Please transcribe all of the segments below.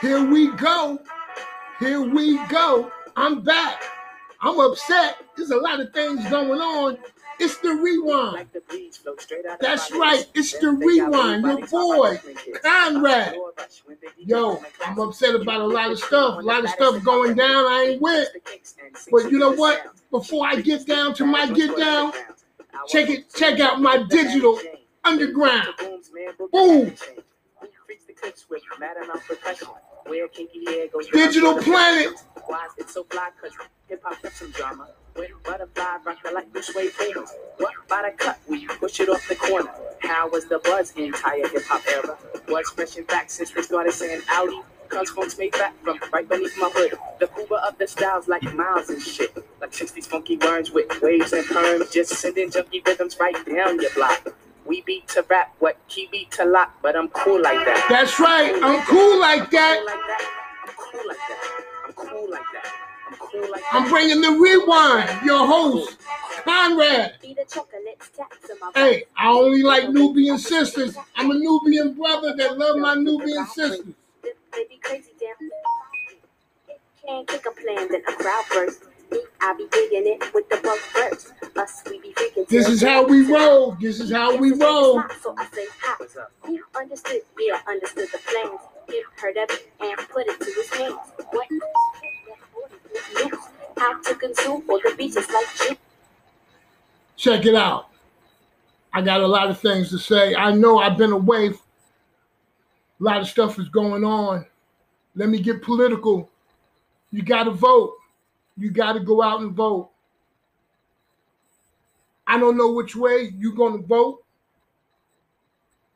Here we go. Here we go. I'm back. I'm upset. There's a lot of things going on. It's the rewind. That's right. It's the rewind. Your boy, Conrad. Yo, I'm upset about a lot of stuff. A lot of stuff going down. I ain't with. But you know what? Before I get down to my get down, check it. Check out my digital underground. Boom. Digital Planet. Why is it so fly? Cause hip hop got some drama. When butterfly rock the like this way famous. What by the cut? We push it off the corner. How was the buzz entire hip hop era? Was fresh and back since we started saying Audi. Cause folks made back from right beneath my hood. The Cuba of the styles like miles and shit. Like 60s funky worms with waves and perms. Just sending junky rhythms right down your block. We beat to rap, what key beat to lock, but I'm cool like that. That's right, I'm cool like that. I'm cool like that. I'm cool like that. I'm cool like that. I'm bringing the rewind. Your host, Conrad. Hey, I only like Nubian sisters. I'm a Nubian brother that love my Nubian sisters. Can't kick a plan, then a crowd burst. I be digging it with the bug first. Us, we be freaking. This is how we roll. This is how we roll. So I say, hi. He understood, yeah, understood the plans. He heard of it and put it to his hands. What? How to consume all the beaches like Check it out. I got a lot of things to say. I know I've been away. A lot of stuff is going on. Let me get political. You got to vote you got to go out and vote. I don't know which way you're going to vote,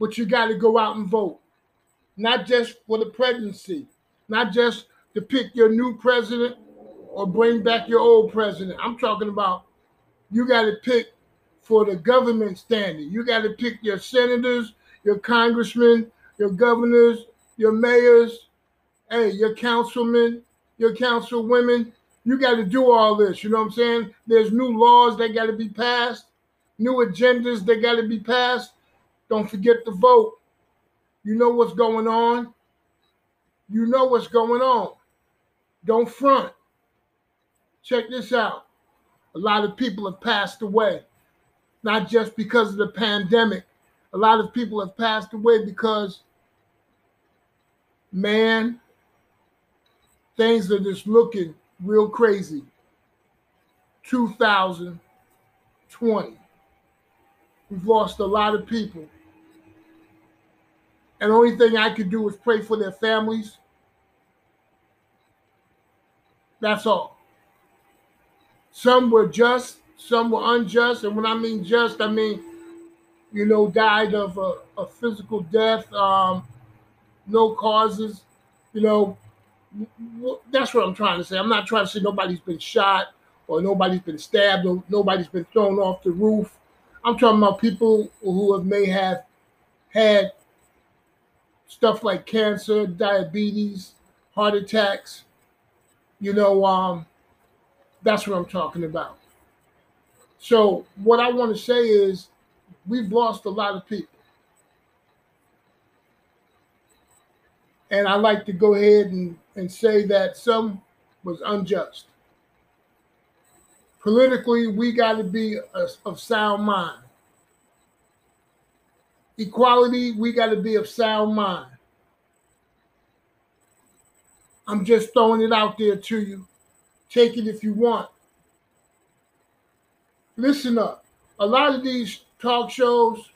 but you got to go out and vote. Not just for the presidency, not just to pick your new president or bring back your old president. I'm talking about you got to pick for the government standing. You got to pick your senators, your congressmen, your governors, your mayors, hey, your councilmen, your councilwomen. You got to do all this. You know what I'm saying? There's new laws that got to be passed, new agendas that got to be passed. Don't forget to vote. You know what's going on. You know what's going on. Don't front. Check this out. A lot of people have passed away, not just because of the pandemic. A lot of people have passed away because, man, things are just looking real crazy. 2020. We've lost a lot of people. And the only thing I could do is pray for their families. That's all. Some were just, some were unjust. And when I mean just, I mean, you know, died of a, a physical death, um, no causes, you know, that's what I'm trying to say. I'm not trying to say nobody's been shot or nobody's been stabbed or nobody's been thrown off the roof. I'm talking about people who have, may have had stuff like cancer, diabetes, heart attacks. You know, um, that's what I'm talking about. So, what I want to say is we've lost a lot of people. And I like to go ahead and, and say that some was unjust. Politically, we got to be of sound mind. Equality, we got to be of sound mind. I'm just throwing it out there to you. Take it if you want. Listen up. A lot of these talk shows,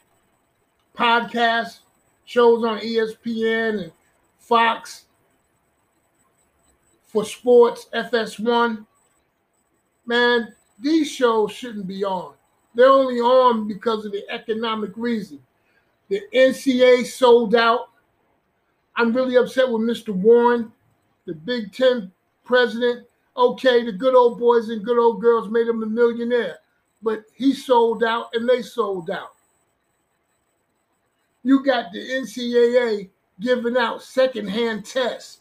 podcasts, shows on ESPN and Fox, for sports, FS1. Man, these shows shouldn't be on. They're only on because of the economic reason. The NCAA sold out. I'm really upset with Mr. Warren, the Big Ten president. Okay, the good old boys and good old girls made him a millionaire, but he sold out and they sold out. You got the NCAA giving out secondhand tests.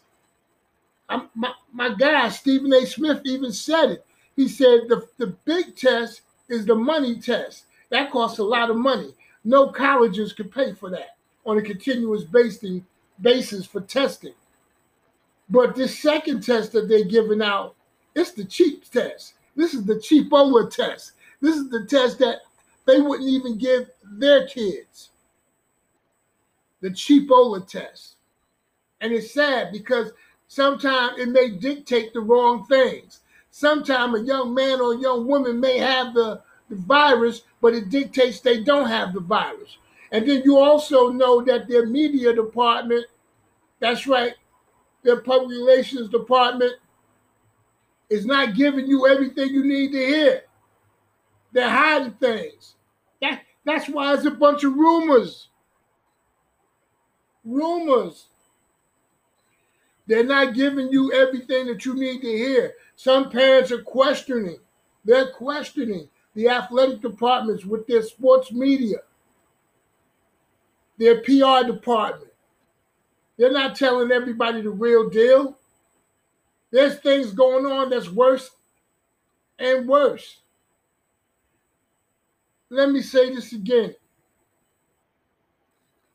I'm, my, my guy, Stephen A. Smith, even said it. He said the, the big test is the money test. That costs a lot of money. No colleges could pay for that on a continuous basing, basis for testing. But this second test that they're giving out, it's the cheap test. This is the cheap cheapola test. This is the test that they wouldn't even give their kids. The cheap cheapola test. And it's sad because sometimes it may dictate the wrong things. Sometimes a young man or a young woman may have the, the virus, but it dictates they don't have the virus. And then you also know that their media department, that's right, their public relations department is not giving you everything you need to hear. They're hiding things. That, that's why it's a bunch of rumors. Rumors. They're not giving you everything that you need to hear. Some parents are questioning. They're questioning the athletic departments with their sports media, their PR department. They're not telling everybody the real deal. There's things going on that's worse and worse. Let me say this again.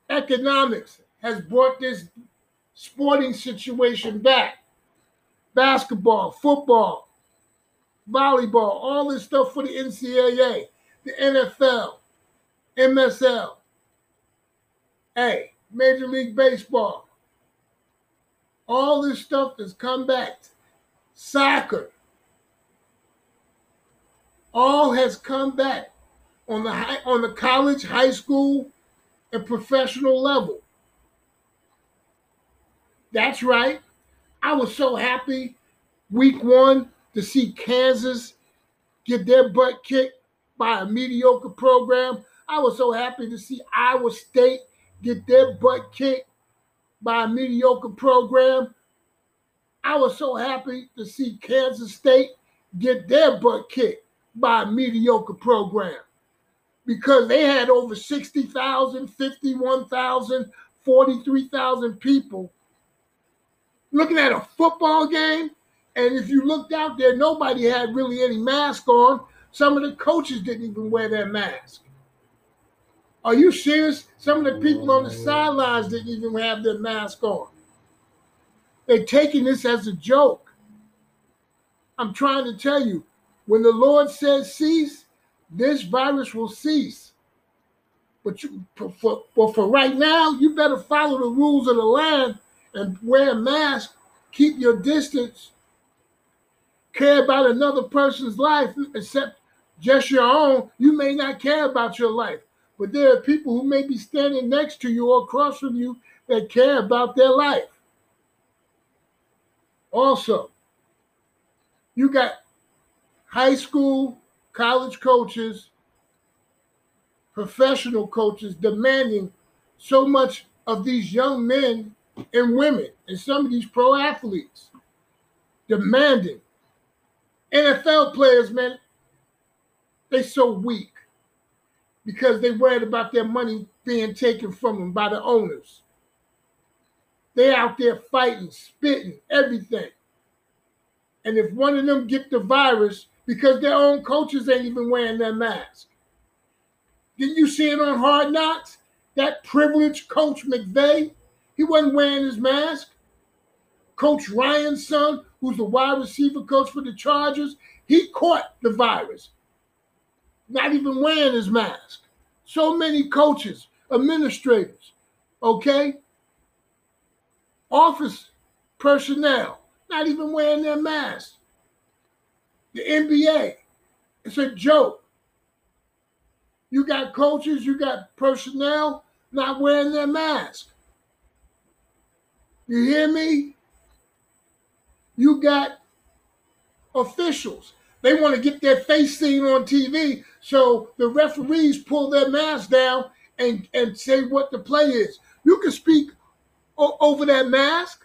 Economics has brought this sporting situation back. Basketball, football, volleyball, all this stuff for the NCAA, the NFL, MSL, hey, Major League Baseball. All this stuff has come back. Soccer. All has come back on the high, on the college, high school, and professional level. That's right. I was so happy week one to see Kansas get their butt kicked by a mediocre program. I was so happy to see Iowa State get their butt kicked by a mediocre program. I was so happy to see Kansas State get their butt kicked by a mediocre program because they had over 60,000, 51,000, 43,000 people looking at a football game. And if you looked out there, nobody had really any mask on. Some of the coaches didn't even wear their mask. Are you serious? Some of the people on the sidelines didn't even have their mask on. They're taking this as a joke. I'm trying to tell you, when the Lord says cease, this virus will cease. But you, for, for, for right now, you better follow the rules of the land and wear a mask, keep your distance, care about another person's life except just your own. You may not care about your life, but there are people who may be standing next to you or across from you that care about their life. Also, you got high school, college coaches, professional coaches demanding so much of these young men and women and some of these pro athletes demanding NFL players, man, they so weak because they worried about their money being taken from them by the owners. They out there fighting, spitting, everything. And if one of them get the virus because their own coaches ain't even wearing their mask. Didn't you see it on Hard Knocks? That privileged coach McVay, he wasn't wearing his mask. Coach Ryan's son, who's the wide receiver coach for the Chargers, he caught the virus, not even wearing his mask. So many coaches, administrators, okay? Office personnel, not even wearing their masks. The NBA, it's a joke. You got coaches, you got personnel not wearing their mask. You hear me? You got officials. They want to get their face seen on TV, so the referees pull their mask down and, and say what the play is. You can speak o- over that mask.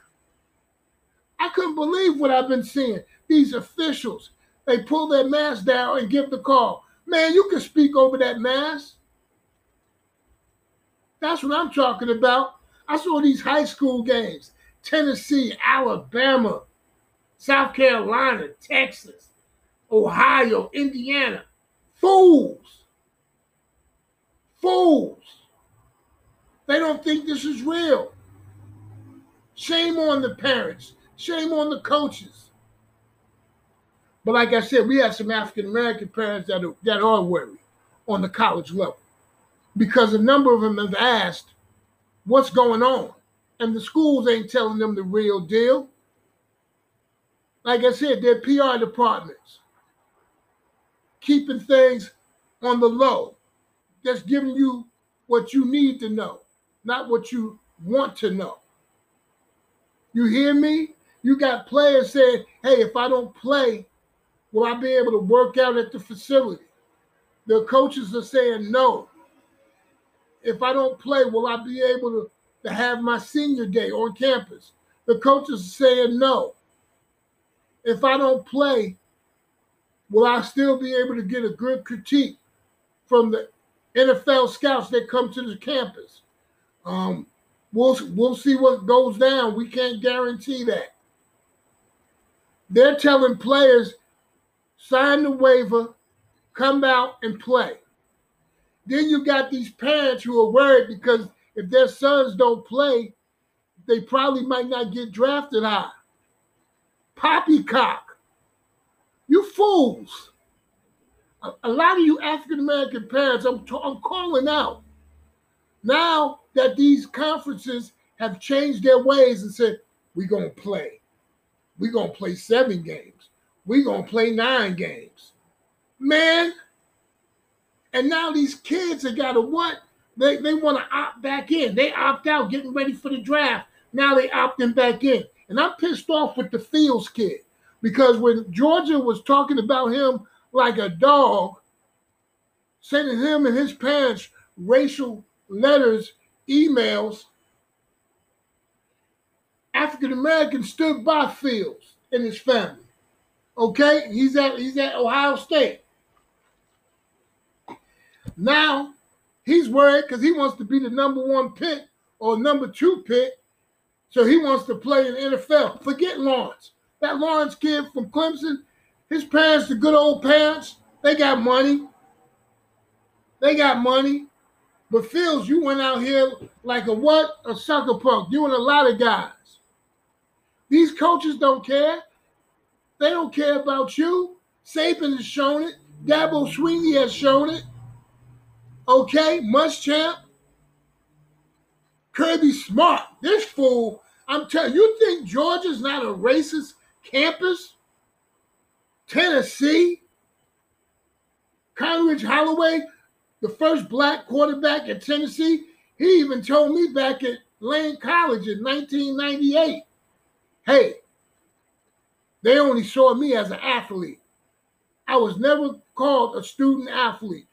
I couldn't believe what I've been seeing. These officials, they pull their mask down and give the call. Man, you can speak over that mask. That's what I'm talking about. I saw these high school games Tennessee, Alabama, South Carolina, Texas, Ohio, Indiana. Fools. Fools. They don't think this is real. Shame on the parents Shame on the coaches. But like I said, we have some African American parents that are, that are worried on the college level because a number of them have asked what's going on, and the schools ain't telling them the real deal. Like I said, their PR departments keeping things on the low, just giving you what you need to know, not what you want to know. You hear me? You got players saying, hey, if I don't play, will I be able to work out at the facility? The coaches are saying no. If I don't play, will I be able to, to have my senior day on campus? The coaches are saying no. If I don't play, will I still be able to get a good critique from the NFL scouts that come to the campus? Um, we'll we'll see what goes down. We can't guarantee that. They're telling players sign the waiver, come out and play. Then you got these parents who are worried because if their sons don't play, they probably might not get drafted high. Poppycock. You fools. A, a lot of you African American parents, I'm, t- I'm calling out. Now that these conferences have changed their ways and said, we're going to play. We're going to play seven games. We're going to play nine games. Man. And now these kids have got to what? They, they want to opt back in. They opt out getting ready for the draft. Now they opting back in. And I'm pissed off with the Fields kid because when Georgia was talking about him like a dog, sending him and his parents racial letters, emails, African Americans stood by Fields and his family. Okay, he's at he's at Ohio State. Now he's worried because he wants to be the number one pick or number two pick so he wants to play in NFL. Forget Lawrence. That Lawrence kid from Clemson, his parents, the good old parents, they got money. They got money. But Fields, you went out here like a what? A sucker punk. You and a lot of guys. These coaches don't care. They don't care about you. Saban has shown it. Dabo Swinney has shown it. Okay, Muschamp. Kirby Smart. This fool, I'm telling you, think Georgia's not a racist campus? Tennessee? Condredge Holloway, the first black quarterback at Tennessee, he even told me back at Lane College in 1998, hey, they only saw me as an athlete. I was never called a student athlete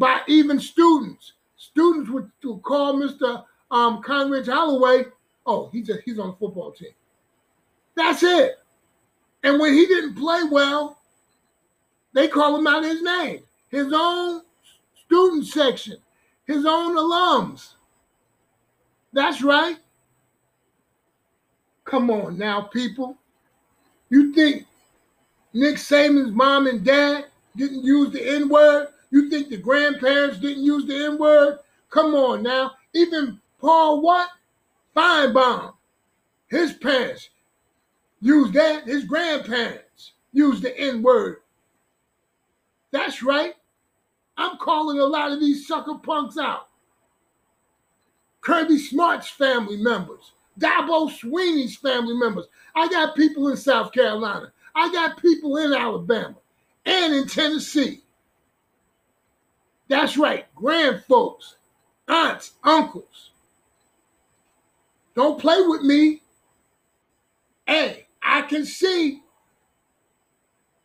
by even students. Students would, would call Mr um, Condredge Holloway, oh, he's a, he's on the football team. That's it. And when he didn't play well, they call him out his name. His own student section, his own alums. That's right. Come on now, people. You think Nick Saban's mom and dad didn't use the N word? You think the grandparents didn't use the N word? Come on now. Even Paul what? Finebaum. His parents used that. His grandparents used the N word. That's right. I'm calling a lot of these sucker punks out. Kirby Smart's family members, Dabo Swinney's family members. I got people in South Carolina. I got people in Alabama and in Tennessee. That's right, grand folks, aunts, uncles. Don't play with me. Hey, I can see.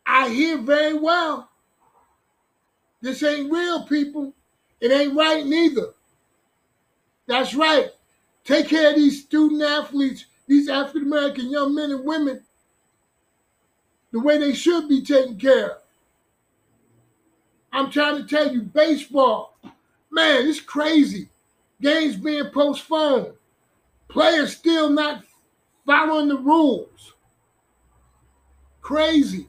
I hear very well. This ain't real, people. It ain't right neither. That's right. Take care of these student athletes, these African American young men and women, the way they should be taken care of. I'm trying to tell you, baseball, man, it's crazy. Games being postponed. Players still not following the rules. Crazy.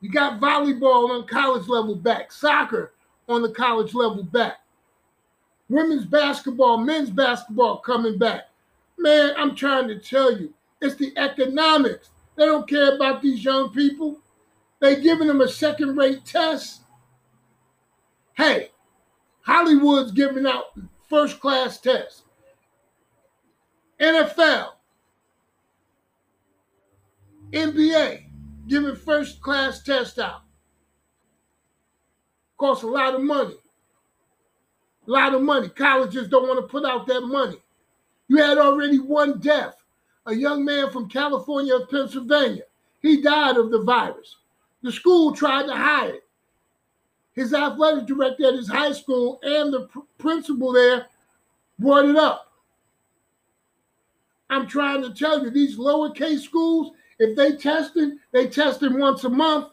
You got volleyball on college level back, soccer on the college level back, women's basketball, men's basketball coming back. Man, I'm trying to tell you, It's the economics. They don't care about these young people. They giving them a second rate test. Hey, Hollywood's giving out first class tests. NFL, NBA, giving first class tests out. Costs a lot of money. A lot of money. Colleges don't want to put out that money. You had already one death, a young man from California or Pennsylvania. He died of the virus. The school tried to hide it. His athletic director at his high school and the pr- principal there brought it up. I'm trying to tell you, these lowercase schools, if they tested, they tested once a month.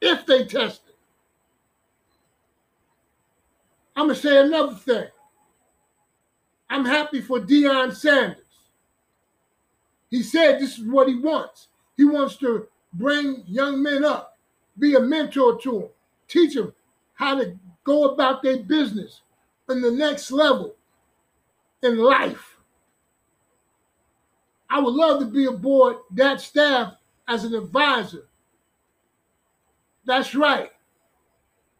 If they tested. I'm gonna say another thing. I'm happy for Deion Sanders. He said this is what he wants. He wants to bring young men up, be a mentor to them, teach them how to go about their business in the next level in life. I would love to be aboard that staff as an advisor. That's right.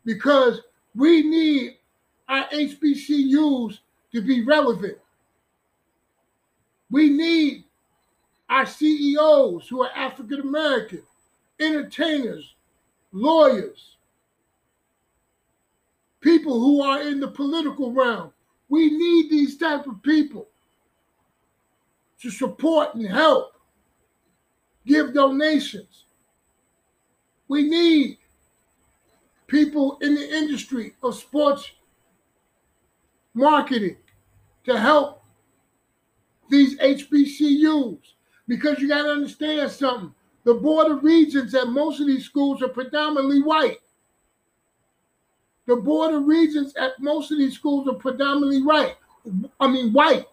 Because we need our HBCUs to be relevant. We need our CEOs who are African American, entertainers, lawyers, people who are in the political realm. We need these type of people to support and help, give donations. We need people in the industry of sports marketing to help these HBCUs because you got to understand something. The Board of Regents at most of these schools are predominantly white. The Board of Regents at most of these schools are predominantly white. I mean, white.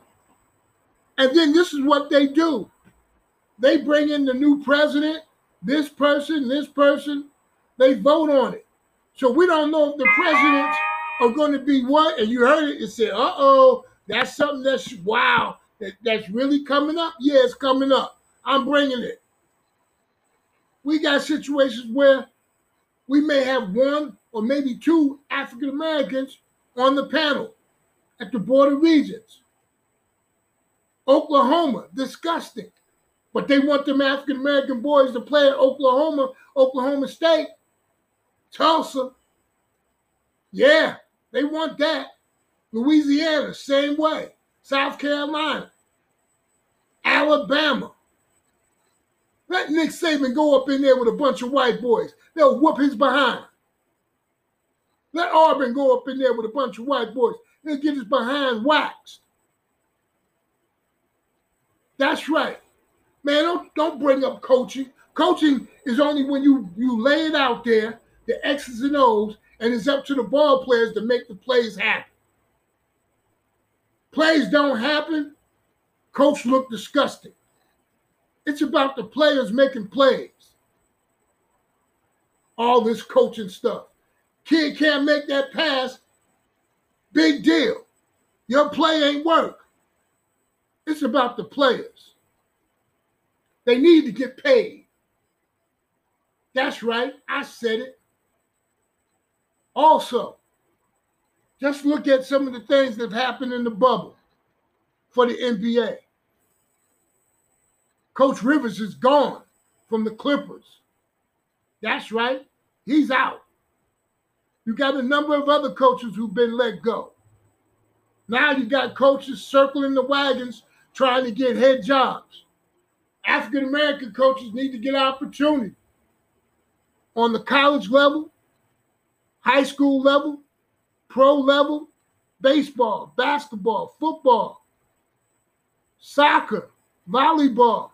And then this is what they do they bring in the new president, this person, this person, they vote on it. So we don't know if the presidents are going to be what, and you heard it, it said, uh oh, that's something that's wow, that, that's really coming up. Yeah, it's coming up. I'm bringing it. We got situations where we may have one or maybe two African Americans on the panel at the Board of Regents. Oklahoma, disgusting. But they want them African American boys to play at Oklahoma, Oklahoma State, Tulsa. Yeah, they want that. Louisiana, same way. South Carolina, Alabama. Let Nick Saban go up in there with a bunch of white boys. They'll whoop his behind. Let Auburn go up in there with a bunch of white boys. They'll get his behind waxed. That's right. Man, don't, don't bring up coaching. Coaching is only when you, you lay it out there, the X's and O's, and it's up to the ball players to make the plays happen. Plays don't happen, coach look disgusting. It's about the players making plays. All this coaching stuff. Kid can't make that pass. Big deal. Your play ain't work. It's about the players. They need to get paid. That's right. I said it. Also, just look at some of the things that have happened in the bubble for the NBA. Coach Rivers is gone from the Clippers. That's right. He's out. You got a number of other coaches who've been let go. Now you got coaches circling the wagons trying to get head jobs. African American coaches need to get opportunity on the college level, high school level, pro level, baseball, basketball, football, soccer, volleyball.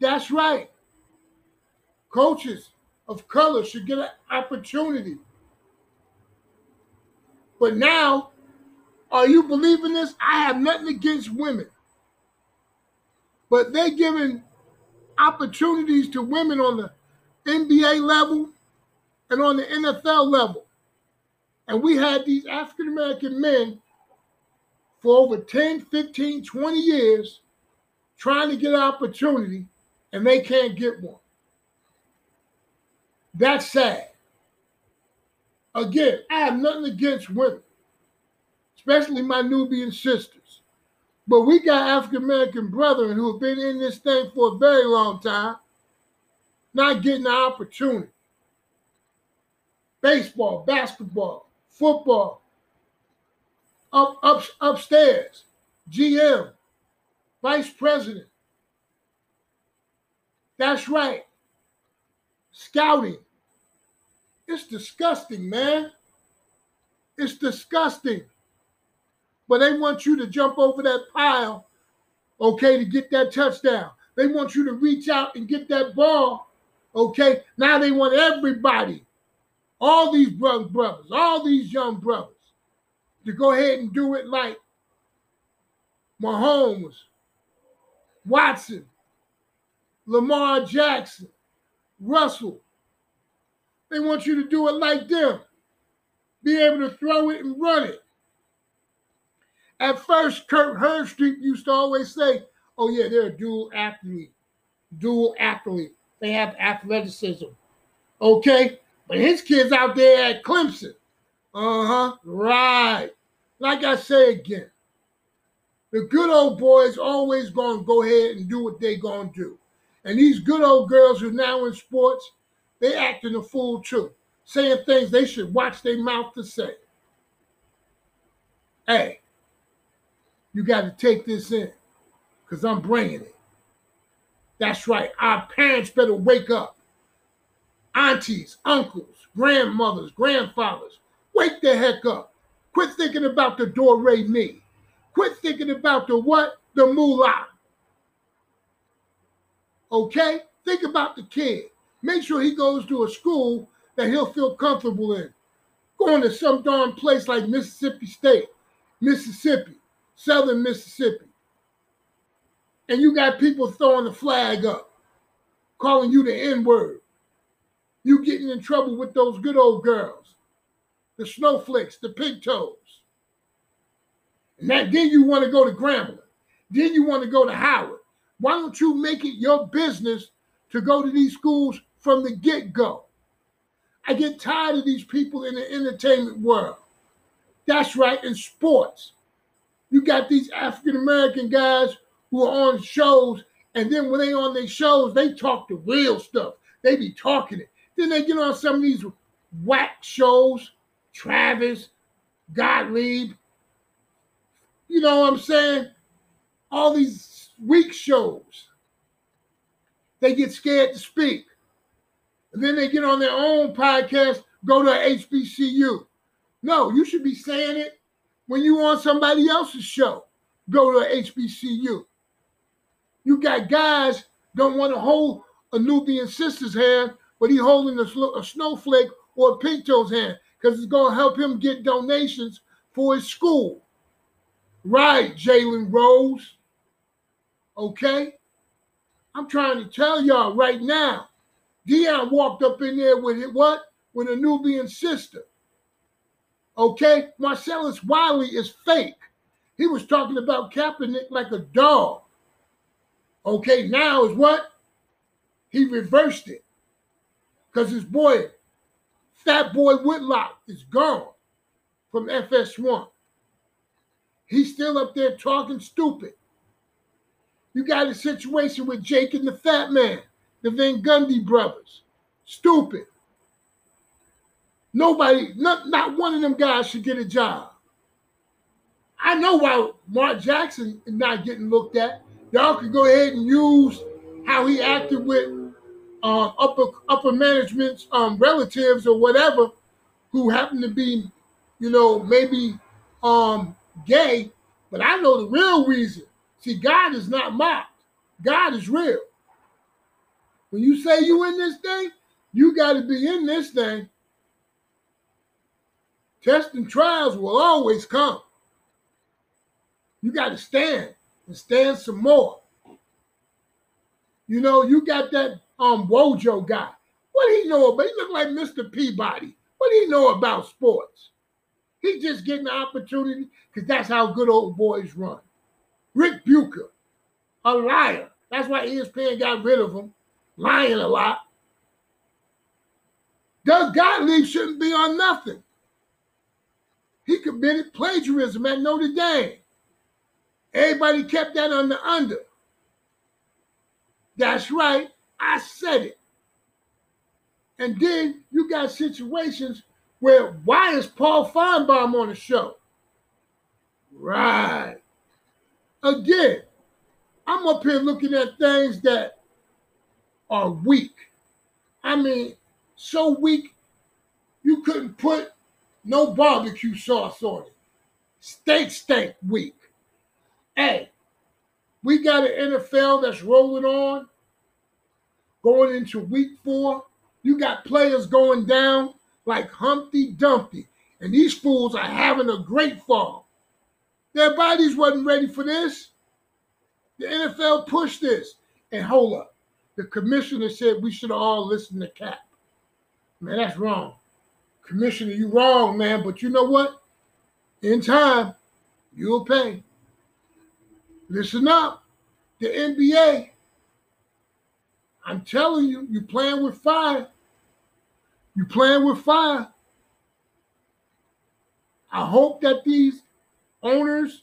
That's right. Coaches of color should get an opportunity. But now, are you believing this? I have nothing against women. But they're giving opportunities to women on the NBA level and on the NFL level. And we had these African American men for over 10, 15, 20 years trying to get an opportunity and they can't get one. That's sad. Again, I have nothing against women, especially my Nubian sisters. But we got African American brethren who have been in this thing for a very long time, not getting the opportunity. Baseball, basketball, football, up, up upstairs, GM, vice president. That's right. Scouting. It's disgusting, man. It's disgusting. But they want you to jump over that pile, okay, to get that touchdown. They want you to reach out and get that ball, okay? Now they want everybody, all these brothers, all these young brothers, to go ahead and do it like Mahomes, Watson, Lamar Jackson, Russell. They want you to do it like them. Be able to throw it and run it. At first, Kirk Herbstreit used to always say, Oh, yeah, they're a dual athlete. Dual athlete. They have athleticism. Okay? But his kids out there at Clemson. Uh-huh. Right. Like I say again, the good old boys always gonna go ahead and do what they gonna do. And these good old girls who now in sports, they acting a fool too, saying things they should watch their mouth to say. Hey, you got to take this in because I'm bringing it. That's right. Our parents better wake up. Aunties, uncles, grandmothers, grandfathers, wake the heck up. Quit thinking about the do re mi. Quit thinking about the what? The moolah. Okay? Think about the kid. Make sure he goes to a school that he'll feel comfortable in. Going to some darn place like Mississippi State, Mississippi, Southern Mississippi. And you got people throwing the flag up, calling you the N word. You getting in trouble with those good old girls, the snowflakes, the pigtoes. And that, then you want to go to Grambling. Then you want to go to Howard. Why don't you make it your business to go to these schools from the get go? I get tired of these people in the entertainment world. That's right, in sports. You got these African American guys who are on shows, and then when they on their shows, they talk the real stuff. They be talking it. Then they get on some of these whack shows, Travis, Gottlieb, you know what I'm saying? All these weak shows. They get scared to speak. And then they get on their own podcast, go to HBCU. No, you should be saying it when you on somebody else's show. Go to HBCU. You got guys don't want to hold a Nubian sister's hand, but he holding a, a snowflake or a pinto's hand because it's going to help him get donations for his school. Right, Jalen Rose. Okay? I'm trying to tell y'all right now. Deion walked up in there with it, what? With a Nubian sister. Okay? Marcellus Wiley is fake. He was talking about Kaepernick like a dog. Okay, now is what? He reversed it. Because his boy, Fat Boy Whitlock, is gone from FS1. He's still up there talking stupid. You got a situation with Jake and the Fat Man, the Van Gundy brothers. Stupid. Nobody, not, not one of them guys should get a job. I know why Mark Jackson is not getting looked at. Y'all can go ahead and use how he acted with uh, upper upper management's um, relatives or whatever who happen to be, you know, maybe um, gay, but I know the real reason. See, God is not mocked. God is real. When you say you in this thing, you got to be in this thing. Tests and trials will always come. You got to stand and stand some more. You know, you got that um Wojo guy. What he know about? He look like Mr. Peabody. What he know about sports? He's just getting the opportunity because that's how good old boys run. Rick Bucher, a liar. That's why ESPN got rid of him, lying a lot. Doug Gottlieb shouldn't be on nothing. He committed plagiarism at Notre Dame. Everybody kept that on the under. That's right. I said it. And then you got situations where why is Paul Finebaum on the show? Right. Again, I'm up here looking at things that are weak. I mean, so weak you couldn't put no barbecue sauce on it. Steak steak weak. Hey, we got an NFL that's rolling on, going into week four. You got players going down like Humpty Dumpty, and these fools are having a great fall. Their bodies wasn't ready for this. The NFL pushed this. And hold up. The commissioner said we should all listen to Cap. Man, that's wrong. Commissioner, you wrong, man. But you know what? In time, you'll pay. Listen up. The NBA. I'm telling you, you're playing with fire. You're playing with fire. I hope that these owners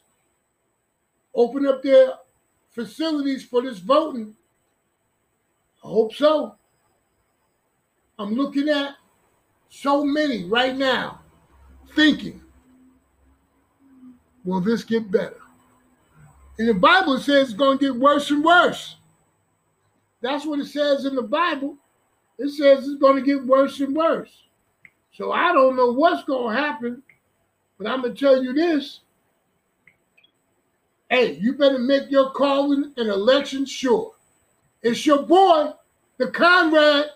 open up their facilities for this voting. I hope so. I'm looking at so many right now thinking, will this get better? And the Bible says it's going to get worse and worse. That's what it says in the Bible. It says it's going to get worse and worse. So I don't know what's going to happen, but I'm going to tell you this. Hey, you better make your calling and election sure. It's your boy, the Conrad.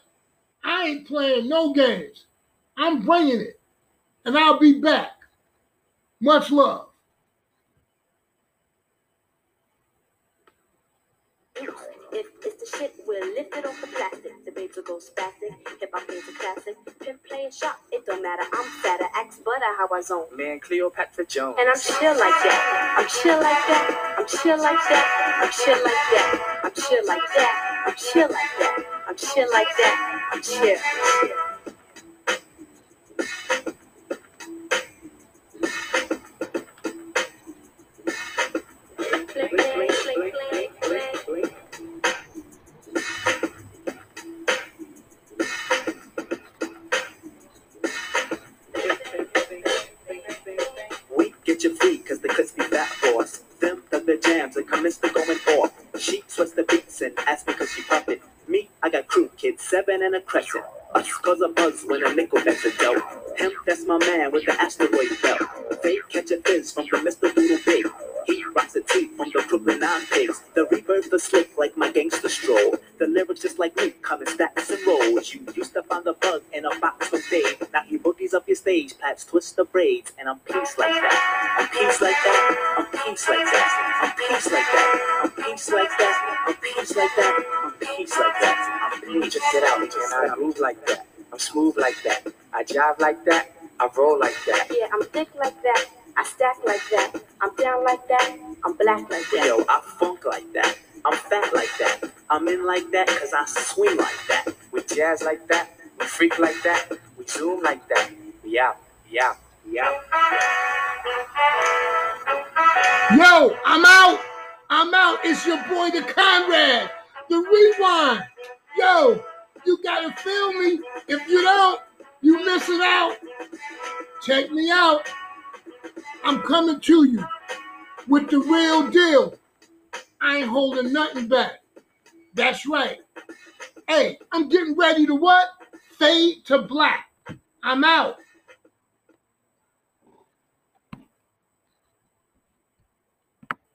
I ain't playing no games. I'm bringing it, and I'll be back. Much love. If it's the shit, we'll lift it off the plastic. The babes will go spastic. Hip hop is a classic. Pimp play a shot, it don't matter. I'm fatter. Axe butter how I zone. Man, Cleopatra Jones. And I'm chill like that. I'm chill like that. I'm chill like that. I'm chill like that. I'm chill like that. I'm chill like that. I'm chill like that. I'm chill. And a crescent. Us cause a buzz when a nickel that's a dope. Him, that's my man with the asteroid belt. They catch a fizz from the Mr. Doodle Big. He rocks a tee from the Brooklyn Nine Pigs. The reverb, the slick like my gangster stroll. The lyrics just like me, coming stacks and rolls. You used to find the bug in a box from Dave. Now he boogies up your stage, plats twist the braids, and I'm peace like that. I'm peace like that. I'm peace like that. I'm peace like that. I'm peace like that. I'm peace like that. I'm peace like that. I'm peace. Check it out, and I move like that. I'm smooth like that. I jive like that. I roll like that. Yeah, I'm thick like that. I stack like that. I'm down like that. I'm black like that. Yo, I funk like that. I'm fat like that. I'm in like that cause I swing like that. We jazz like that. We freak like that. We zoom like that. We out. We out. We out. Yo, I'm out. I'm out. It's your boy, the Conrad. The rewind. Yo, you gotta feel me. If you don't, you missing out. Check me out. I'm coming to you with the real deal. I ain't holding nothing back. That's right. Hey, I'm getting ready to what? Fade to black. I'm out.